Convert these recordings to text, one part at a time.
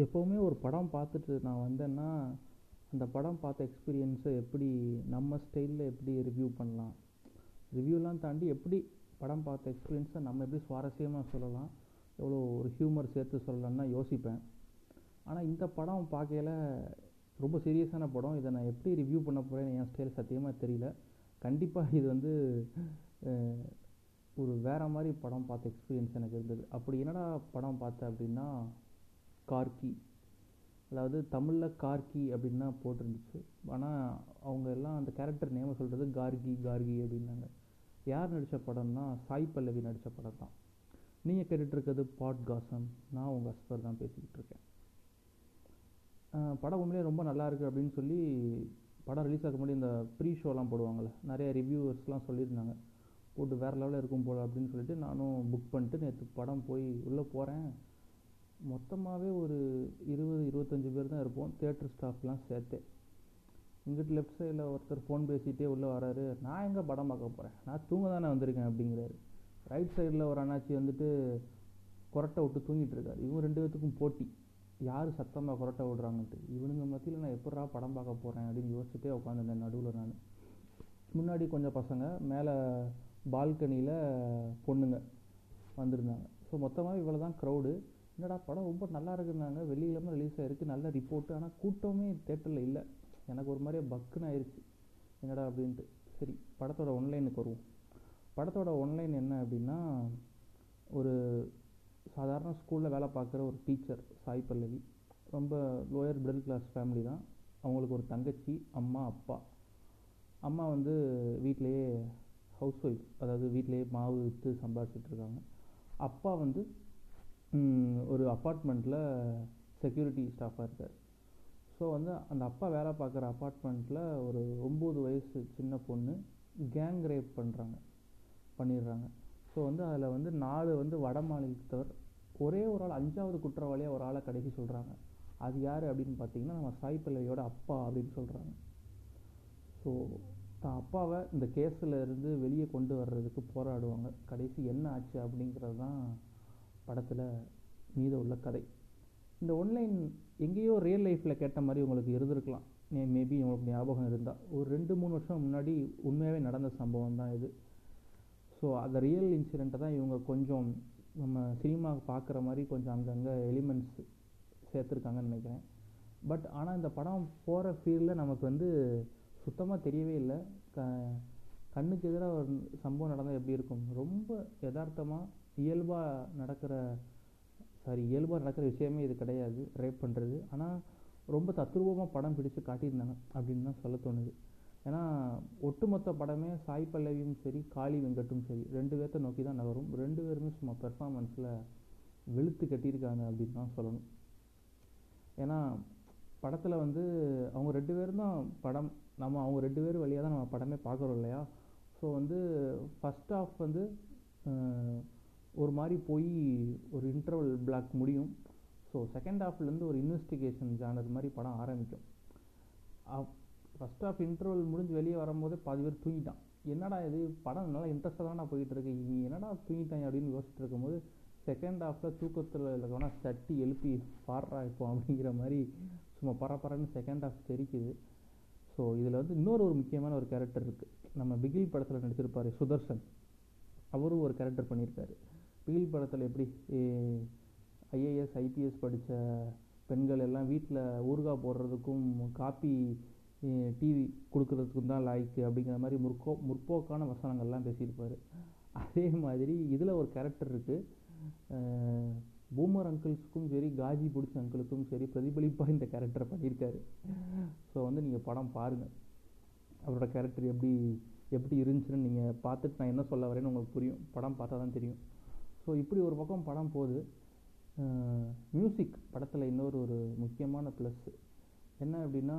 எப்போவுமே ஒரு படம் பார்த்துட்டு நான் வந்தேன்னா அந்த படம் பார்த்த எக்ஸ்பீரியன்ஸை எப்படி நம்ம ஸ்டைலில் எப்படி ரிவ்யூ பண்ணலாம்? ரிவ்யூலாம் தாண்டி எப்படி படம் பார்த்த எக்ஸ்பீரியன்ஸை நம்ம எப்படி சுவாரஸ்யமாக சொல்லலாம்? எவ்வளோ ஒரு ஹியூமர் சேர்த்து சொல்லலாம்னு யோசிப்பேன். ஆனால் இந்த படம் பார்க்கையில ரொம்ப சீரியஸான படம். இதை நான் எப்படி ரிவ்யூ பண்ண போகிறேன்னு என் ஸ்டைல் சத்தியமாக தெரியல. கண்டிப்பாக இது வந்து ஒரு வேறு மாதிரி படம் பார்த்த எக்ஸ்பீரியன்ஸ் எனக்கு இருந்தது. அப்படி என்னடா படம் பார்த்தேன் அப்படின்னா கார்கி. அதாவது தமிழில் கார்கி அப்படின்னு தான் போட்டிருந்துச்சு. ஆனால் அவங்க எல்லாம் அந்த கேரக்டர் நேமை சொல்கிறது கார்கி கார்கி அப்படின்னாங்க. யார் நடித்த படம்னா சாய் பல்லவி நடித்த படம் தான். நீங்கள் கேட்டுட்ருக்கிறது பாட்காசம். நான் உங்கள் அஸ்பர் தான் பேசிக்கிட்டு இருக்கேன். படம் உண்மையிலே ரொம்ப நல்லா இருக்குது அப்படின்னு சொல்லி படம் ரிலீஸ் ஆக முன்னாடி இந்த ப்ரீ ஷோலாம் போடுவாங்கள்ல நிறைய ரிவ்யூவர்ஸ்லாம் சொல்லியிருந்தாங்க. போட்டு வேறு லெவலில் இருக்கும் போல் அப்படின்னு சொல்லிட்டு நானும் புக் பண்ணிட்டு நேற்று படம் போய் உள்ளே போகிறேன் மொத்தமாகவே ஒரு இருபது இருபத்தஞ்சி பேர் தான் இருப்போம். தேட்டர் ஸ்டாஃப்லாம் சேர்த்தே. இங்கிட்டு லெஃப்ட் சைடில் ஒருத்தர் ஃபோன் பேசிகிட்டே உள்ளே வராரு. நான் எங்கே படம் பார்க்க போகிறேன் நான் தூங்க தானே வந்திருக்கேன் அப்படிங்கிறாரு. ரைட் சைடில் ஒரு அண்ணாச்சி வந்துட்டு கொரட்டை விட்டு தூங்கிட்டு இருக்காரு. இவங்க ரெண்டு பேர்த்துக்கும் போட்டி. யார் சத்தமாக கொரட்டை விடுறாங்கன்ட்டு? இவனுங்க மத்தியில் நான் எப்படா படம் பார்க்க போகிறேன் அப்படின்னு யோசிச்சுட்டே உட்காந்துருந்தேன் நடுவில் நான். முன்னாடி கொஞ்சம் பசங்க மேலே பால்கனியில் பொண்ணுங்க வந்திருந்தாங்க. ஸோ மொத்தமாக இவ்வளோ தான் க்ரௌடு என்னடா படம் ரொம்ப நல்லா இருக்குன்னாங்க. வெளியிலாமல் ரிலீஸ் ஆயிருக்கு. நல்ல ரிப்போர்ட்டு ஆனால் கூட்டமே தேட்டரில் இல்லை. எனக்கு ஒரு மாதிரியே பக்குன்னு ஆயிடுச்சு என்னடா அப்படின்ட்டு. சரி படத்தோட ஒன்லைனுக்கு வருவோம். படத்தோட ஒன்லைன் என்ன அப்படின்னா ஒரு சாதாரண ஸ்கூலில் வேலை பார்க்குற ஒரு டீச்சர் சாய் பல்லவி. ரொம்ப லோயர் மிடில் கிளாஸ் ஃபேமிலி தான். அவங்களுக்கு ஒரு தங்கச்சி அம்மா அப்பா. அம்மா வந்து வீட்டிலையே ஹவுஸ் ஒய்ஃப் அதாவது வீட்டிலேயே மாவு விற்று சம்பாதிச்சிட்டு இருக்காங்க. அப்பா வந்து ஒரு அப்பார்ட்மெண்ட்டில் செக்யூரிட்டி ஸ்டாஃபாக இருக்கார். ஸோ வந்து அந்த அப்பா வேலை பார்க்குற அப்பார்ட்மெண்ட்டில் ஒரு ஒம்பது வயசு சின்ன பொண்ணு கேங் ரேப் பண்ணுறாங்க பண்ணிடுறாங்க. ஸோ வந்து அதில் வந்து நாலு வந்து வட மாநிலத்தவர் ஒரே ஒரு ஆள் அஞ்சாவது குற்றவாளியாக ஒரு ஆளை கடைக்கு சொல்கிறாங்க அது யார் அப்படின்னு பார்த்தீங்கன்னா நம்ம சாய் பிள்ளையோட அப்பா அப்படின்னு சொல்கிறாங்க ஸோ தான் அப்பாவை இந்த கேஸில் இருந்து வெளியே கொண்டு வர்றதுக்கு போராடுவாங்க. கடைசி என்ன ஆச்சு அப்படிங்கிறது தான் படத்தில் மீத உள்ள கதை. இந்த ஒன்லைன் எங்கேயோ ரியல் லைஃப்பில் கேட்ட மாதிரி உங்களுக்கு இருந்திருக்கலாம். மேபி உங்களுக்கு ஞாபகம் இருந்தால் ஒரு ரெண்டு மூணு வருஷம் முன்னாடி உண்மையாகவே நடந்த சம்பவம் தான் இது. ஸோ அந்த ரியல் இன்சிடெண்ட்டை தான் இவங்க கொஞ்சம் நம்ம சினிமா பார்க்குற மாதிரி கொஞ்சம் அங்கங்கே எலிமெண்ட்ஸ் சேர்த்துருக்காங்கன்னு நினைக்கிறேன். பட் ஆனால் இந்த படம் போகிற ஃபீல்டில் நமக்கு வந்து சுத்தமாக தெரியவே இல்லை. க கண்ணுக்கு எதிராக ஒரு சம்பவம் நடந்தால் எப்படி இருக்கும்? ரொம்ப யதார்த்தமாக இயல்பாக நடக்கிற சாரி இயல்பாக நடக்கிற விஷயமே இது கிடையாது ரேப் பண்ணுறது ஆனால் ரொம்ப தத்ரூபமாக படம் பிடிச்சு காட்டியிருந்தாங்க அப்படின்னு தான் சொல்ல தோணுது. ஏன்னா ஒட்டுமொத்த படமே சாய் பல்லவியும் சரி காளி வெங்கட்டும் சரி ரெண்டு பேர்த்த நோக்கி தான் நகரும். ரெண்டு பேருமே சும்மா பெர்ஃபார்மன்ஸில் வெளுத்து கட்டியிருக்காங்க அப்படின்னு தான் சொல்லணும். ஏன்னா படத்தில் வந்து அவங்க ரெண்டு பேரும் தான் படம் நம்ம அவங்க ரெண்டு பேர் வழியாக தான் நம்ம படமே பார்க்குறோம் இல்லையா? ஸோ வந்து ஃபஸ்ட் ஆஃப் வந்து ஒரு மாதிரி போய் ஒரு இன்டர்வல் பிளாக் முடியும். ஸோ செகண்ட் ஹாஃப்லேருந்து ஒரு இன்வெஸ்டிகேஷன் ஜானர் மாதிரி படம் ஆரம்பிக்கும். ஃபஸ்ட் ஆஃப் இன்டர்வல் முடிஞ்சு வெளியே வரும்போதே பாதி பேர் தூங்கிட்டான். என்னடா இது? படம் நல்லா இன்ட்ரெஸ்டாக தானே போயிட்டு இருக்கு. நீ என்னடா தூங்கிட்டாங்க அப்படின்னு யோசிச்சுட்டு இருக்கும்போது செகண்ட் ஹாஃபில் தூக்கத்தில் இருக்கவனா தட்டி எழுப்பி பாடுறா இப்போ அப்படிங்கிற மாதிரி சும்மா பரபரன்னு செகண்ட் ஹாஃப் தெரிக்குது. ஸோ இதில் வந்து இன்னொரு ஒரு முக்கியமான ஒரு கேரக்டர் இருக்குது நம்ம பிகில் படத்தில் நடிச்சிருப்பார் சுதர்சன். அவரும் ஒரு கேரக்டர் பண்ணியிருக்காரு. பிகில் படத்தில் எப்படி ஐஏஎஸ் ஐபிஎஸ் படித்த பெண்கள் எல்லாம் வீட்டில் ஊறுகாய் போடுறதுக்கும் காப்பி டிவி கொடுக்கறதுக்கும் தான் லாய்க்கு அப்படிங்கிற மாதிரி முற்போ முற்போக்கான வசனங்கள்லாம் பேசியிருப்பார். அதே மாதிரி இதில் ஒரு கேரக்டர் இருக்குது பூமர் அங்கிள்ஸுக்கும் சரி காஜி பிடிச்ச அங்கிளுக்கும் சரி பிரதிபலிப்பாக இந்த கேரக்டரை பண்ணியிருக்காரு. ஸோ வந்து நீங்கள் படம் பாருங்கள் அவரோட கேரக்டர் எப்படி எப்படி இருந்துச்சுன்னு நீங்கள் பார்த்துட்டு நான் என்ன சொல்ல வரேன்னு உங்களுக்கு புரியும். படம் பார்த்தா தான் தெரியும். ஸோ இப்படி ஒரு பக்கம் படம் போகுது. மியூசிக் படத்தில் இன்னொரு ஒரு முக்கியமான ப்ளஸ் என்ன அப்படின்னா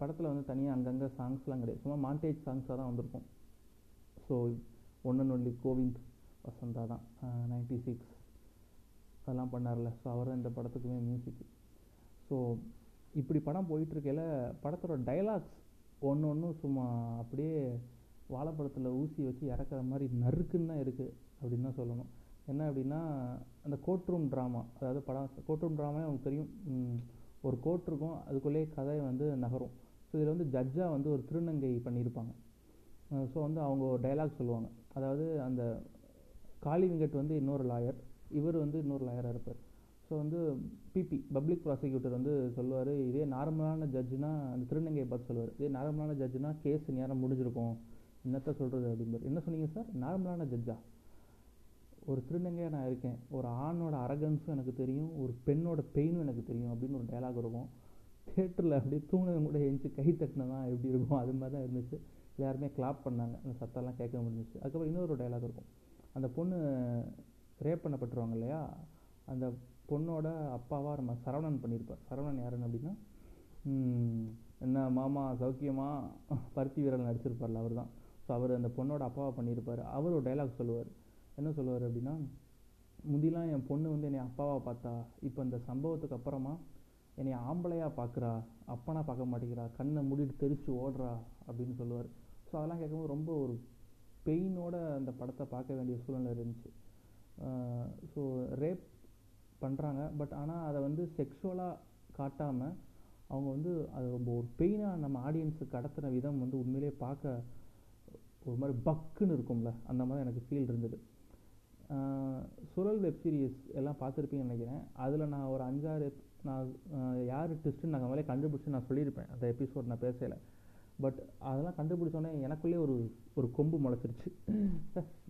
படத்தில் வந்து தனியாக அங்கங்கே சாங்ஸ்லாம் கிடையாது. சும்மா மாண்டேஜ் சாங்ஸாக தான் வந்திருக்கும். ஸோ ஒன்று ஒன்லி கோவிந்த் வசந்தா தான். நைன்டி சிக்ஸ் அதெல்லாம் பண்ணார்ல. ஸோ அவர் தான் இந்த படத்துக்குமே மியூசிக் ஸோ இப்படி படம் போயிட்டுருக்கையில் படத்தோட டைலாக்ஸ் ஒன்று ஒன்றும் சும்மா அப்படியே வாழைப்பழத்தில் ஊசி வச்சு இறக்குற மாதிரி நறுக்குன்னு தான் இருக்குது அப்படின்னு தான் சொல்லணும். என்ன அப்படின்னா அந்த கோர்ட் ரூம் ட்ராமா அதாவது படம் கோர்ட் ரூம் ட்ராமா உங்களுக்கு தெரியும். ஒரு கோர்ட் இருக்கும் அதுக்குள்ளேயே கதை வந்து நகரும். ஸோ இதில் வந்து ஜட்ஜாக வந்து ஒரு திருநங்கை பண்ணியிருப்பாங்க. ஸோ வந்து அவங்க ஒரு டைலாக் சொல்லுவாங்க. அதாவது அந்த காளி வெங்கட் வந்து இன்னொரு லாயர் இவர் வந்து இன்னொரு லாயராக இருப்பார். ஸோ வந்து பிபி பப்ளிக் ப்ராசிக்யூட்டர் வந்து சொல்லுவார் இதே நார்மலான ஜட்ஜுனா அந்த திருநங்கையை பார்த்து சொல்லுவார். இதே நார்மலான ஜட்ஜுனா கேஸ் நேரம் முடிஞ்சிருக்கும். என்னத்த சொல்கிறது அப்படிம்பார். என்ன சொன்னீங்க சார் நார்மலான ஜட்ஜா ஒரு திருநங்கையாக நான் இருக்கேன். ஒரு ஆணோட அரகன்ஸும் எனக்கு தெரியும். ஒரு பெண்ணோட பெயினும் எனக்கு தெரியும் அப்படின்னு ஒரு டயலாக் இருக்கும். தேட்டரில் அப்படியே தூங்கினவங்க கூட எழுந்துச்சு கை தட்டினதா எப்படி இருக்கும்? அது மாதிரி தான் இருந்துச்சு. எல்லாருமே கிளாப் பண்ணாங்க. அந்த சத்தம்லாம் கேட்க முடிஞ்சிச்சு. அதுக்கப்புறம் இன்னொரு டயலாக் இருக்கும். அந்த பொண்ணு ரேப் பண்ணப்பட்டுருவாங்க இல்லையா? அந்த பொண்ணோட அப்பாவாக நம்ம சரவணன் பண்ணியிருப்பார். சரவணன் யாருன்னு அப்படின்னா என்ன மாமா சௌக்கியமாக பருத்தி வீரல் நடிச்சிருப்பார்ல அவர் தான் ஸோ அவர் அந்த பொண்ணோட அப்பாவை பண்ணியிருப்பார். அவர் ஒரு டைலாக் சொல்லுவார். என்ன சொல்லுவார் அப்படின்னா முந்திலாம் என் பொண்ணு வந்து என்னை அப்பாவா பார்த்தா இப்போ இந்த சம்பவத்துக்கு அப்புறமா என்னை ஆம்பளையாக பார்க்குறா அப்பனா பார்க்க மாட்டேங்கிறா கண்ணை மூடிட்டு தெரிச்சு ஓடுறா அப்படின்னு சொல்லுவார். ஸோ அதெல்லாம் கேட்கும்போது ரொம்ப ஒரு பெயினோட அந்த படத்தை பார்க்க வேண்டிய சூழ்நிலை இருந்துச்சு. ஸோ ரேப் பண்ணுறாங்க பட் ஆனால் அதை வந்து செக்ஷுவலாக காட்டாமல் அவங்க வந்து அது ரொம்ப ஒரு பெயினாக நம்ம ஆடியன்ஸுக்கு கடத்துன விதம் வந்து உண்மையிலேயே பார்க்க ஒரு மாதிரி பக்குன்னு இருக்கும்ல அந்த மாதிரி எனக்கு ஃபீல் இருந்தது. சுழல் வெப் சீரிஸ் எல்லாம் பார்த்துருப்பீங்கன்னு நினைக்கிறேன். அதில் நான் ஒரு அஞ்சாறு நான் யார் ட்விஸ்ட்டுன்னு நாங்கள் மேலே கண்டுபிடிச்சி நான் சொல்லியிருப்பேன். அந்த எபிசோட் நான் பேசலை. பட் அதெல்லாம் கண்டுபிடிச்சோன்னே எனக்குள்ளேயே ஒரு ஒரு கொம்பு முளைச்சிருச்சு.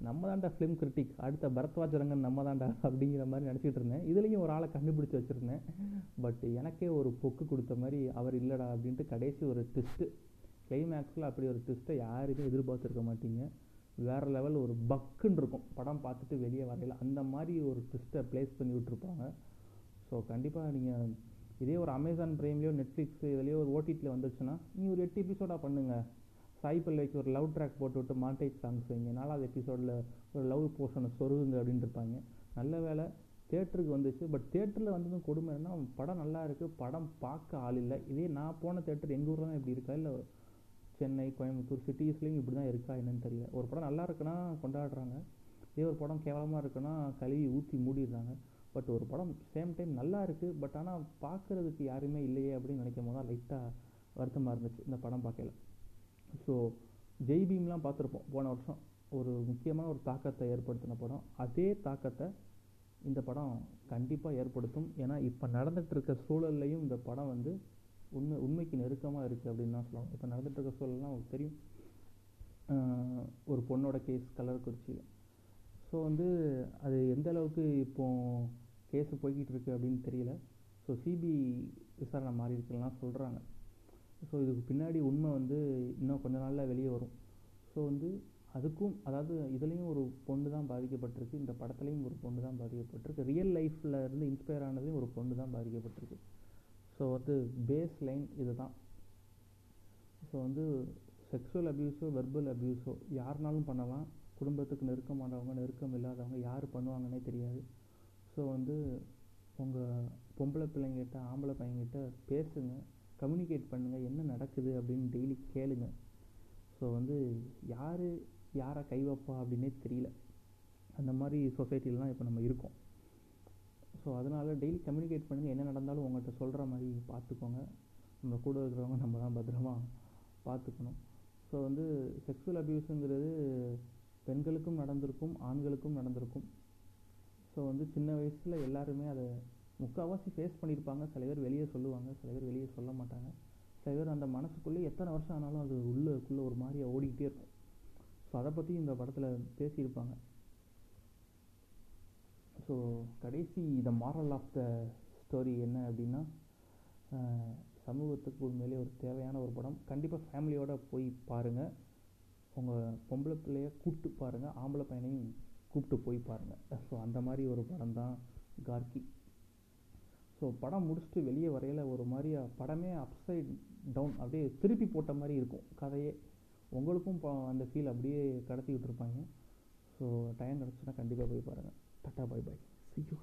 நம்ம தான்டா ஃபிலிம் கிரிட்டிக் அடுத்த பரத்வாஜரங்கன் நம்ம தான்டா அப்படிங்கிற மாதிரி நினச்சிட்டு இருந்தேன். இதுலேயும் ஒரு ஆளை கண்டுபிடிச்சி வச்சுருந்தேன். பட் எனக்கே ஒரு பொக்கு கொடுத்த மாதிரி அவர் இல்லைடா அப்படின்ட்டு கடைசி ஒரு ட்விஸ்ட்டு கிளைமேக்ஸில் அப்படி ஒரு ட்விஸ்ட்டை யாருமே எதிர்பார்த்துருக்க மாட்டீங்க. வேறு லெவல் ஒரு பக்குன்னு இருக்கும். படம் பார்த்துட்டு வெளியே வரையில். அந்த மாதிரி ஒரு ட்விஸ்ட்டை ப்ளேஸ் பண்ணி விட்ருப்பாங்க ஸோ கண்டிப்பாக நீங்கள் இதே ஒரு அமேசான் ப்ரைம்லேயோ நெட்ஃப்ளிக்ஸ் இதுலேயோ ஒரு ஓடிடியில் வந்துருச்சுன்னா நீ ஒரு எட்டு எபிசோடாக பண்ணுங்கள் சாய் பல்லைக்கு ஒரு லவ் ட்ராக் போட்டு விட்டு மாண்டேஜ் சாங்ஸ் வைங்க. நாலாவது எபிசோடில் ஒரு லவ் போர்ஷனை சொருகுங்க அப்படின்ட்டு இருப்பாங்க. நல்ல வேலை தேட்டருக்கு வந்துச்சு. பட் தேட்டரில் வந்ததும் கொடுமை என்ன படம் நல்லா இருக்குது படம் பார்க்க ஆள் இல்லை. இதே நான் போன தேட்டர் எங்கள் ஊரில் தான் இப்படி இருக்கா? இல்லை சென்னை கோயம்புத்தூர் சிட்டிஸ்லேயும் இப்படி தான் இருக்கா என்னன்னு தெரியல. ஒரு படம் நல்லா இருக்குன்னா கொண்டாடுறாங்க. இதே ஒரு படம் கேவலமாக இருக்குன்னா கழுவி ஊற்றி மூடிடுறாங்க. பட் ஒரு படம் சேம் டைம் நல்லா இருக்குது பட் ஆனால் பார்க்குறதுக்கு யாருமே இல்லையே அப்படின்னு நினைக்கும் போது தான் லைட்டாக வருத்தமாக இருந்துச்சு இந்த படம் பார்க்கல ஸோ ஜெய் பீம்லாம் பார்த்துருப்போம். போன வருஷம் ஒரு முக்கியமான ஒரு தாக்கத்தை ஏற்படுத்தின படம். அதே தாக்கத்தை இந்த படம் கண்டிப்பாக ஏற்படுத்தும். ஏன்னா இப்போ நடந்துகிட்ருக்க இருக்க சூழல்லையும் இந்த படம் வந்து உண்மை உண்மைக்கு நெருக்கமாக இருக்குது அப்படின்னு தான் சொல்லலாம் இப்போ நடந்துட்டு இருக்க சூழல்லாம் அவங்களுக்கு தெரியும். ஒரு பொண்ணோட கேஸ் கள்ளக்குறிச்சியில் ஸோ வந்து அது எந்த அளவுக்கு இப்போது கேஸ் போய்கிட்டு இருக்குது அப்படின்னு தெரியல. ஸோ சிபிஐ விசாரணை மாறி இருக்குலாம் சொல்கிறாங்க ஸோ இதுக்கு பின்னாடி உண்மை வந்து இன்னும் கொஞ்ச நாளில் வெளியே வரும். ஸோ வந்து அதுக்கும் அதாவது இதுலேயும் ஒரு பொண்ணு தான் பாதிக்கப்பட்டிருக்கு. இந்த படத்துலேயும் ஒரு பொண்ணு தான் பாதிக்கப்பட்டிருக்கு. ரியல் லைஃப்பில் இருந்து இன்ஸ்பயர் ஆனதுலேயும் ஒரு பொண்ணு தான் பாதிக்கப்பட்டிருக்கு. ஸோ வந்து பேஸ் லைன் இது தான் ஸோ வந்து செக்ஷுவல் அப்யூஸோ வெர்பல் அப்யூஸோ யாருனாலும் பண்ணலாம். குடும்பத்துக்கு நெருக்கமானவங்க நெருக்கம் இல்லாதவங்க யார் பண்ணுவாங்கன்னே தெரியாது. ஸோ வந்து உங்கள் பொம்பளை பிள்ளைங்கிட்ட ஆம்பளை பையன்கிட்ட பேசுங்க. கம்யூனிகேட் பண்ணுங்கள் என்ன நடக்குது அப்படின்னு டெய்லி கேளுங்க. ஸோ வந்து யார் யாரை கை வைப்பா அப்படின்னே தெரியல. அந்த மாதிரி சொசைட்டிலாம் இப்போ நம்ம இருக்கோம். ஸோ அதனால் டெய்லி கம்யூனிகேட் பண்ணுங்கள் என்ன நடந்தாலும் உங்கள்கிட்ட சொல்கிற மாதிரி பார்த்துக்கோங்க. நம்ம கூட இருக்கிறவங்க நம்ம தான் பத்திரமா பார்த்துக்கணும். ஸோ வந்து செக்ஸுவல் அப்யூஸுங்கிறது பெண்களுக்கும் நடந்திருக்கும் ஆண்களுக்கும் நடந்திருக்கும். ஸோ வந்து சின்ன வயசில் எல்லாருமே அதை முக்கால்வாசி ஃபேஸ் பண்ணியிருப்பாங்க. சில பேர் வெளியே சொல்லுவாங்க. சில பேர் வெளியே சொல்ல மாட்டாங்க. சில பேர் அந்த மனசுக்குள்ளே எத்தனை வருஷம் ஆனாலும் அது உள்ளுக்குள்ளே ஒரு மாதிரியாக ஓடிக்கிட்டே இருக்கும். ஸோ அதை பற்றி இந்த படத்தில் பேசியிருப்பாங்க. ஸோ கடைசி the moral of the story என்ன அப்படின்னா சமூகத்துக்கு உண்மையிலே ஒரு தேவையான ஒரு படம். கண்டிப்பாக ஃபேமிலியோடு போய் பாருங்கள் உங்கள் பொம்பளை பிள்ளைய கூப்பிட்டு பாருங்கள் ஆம்பளை பையனையும் கூப்பிட்டு போய் பாருங்கள் ஸோ அந்த மாதிரி ஒரு படம் தான் கார்கி. ஸோ படம் முடிச்சுட்டு வெளியே வரையில் ஒரு மாதிரியா படமே அப்சைட் டவுன் அப்படியே திருப்பி போட்ட மாதிரி இருக்கும். கதையே. உங்களுக்கும் அந்த ஃபீல் அப்படியே கடத்தி இருப்பாங்க. ஸோ டைம் கிடச்சுன்னா கண்டிப்பாக போய் பாருங்கள் Подавай, бай, сойдет.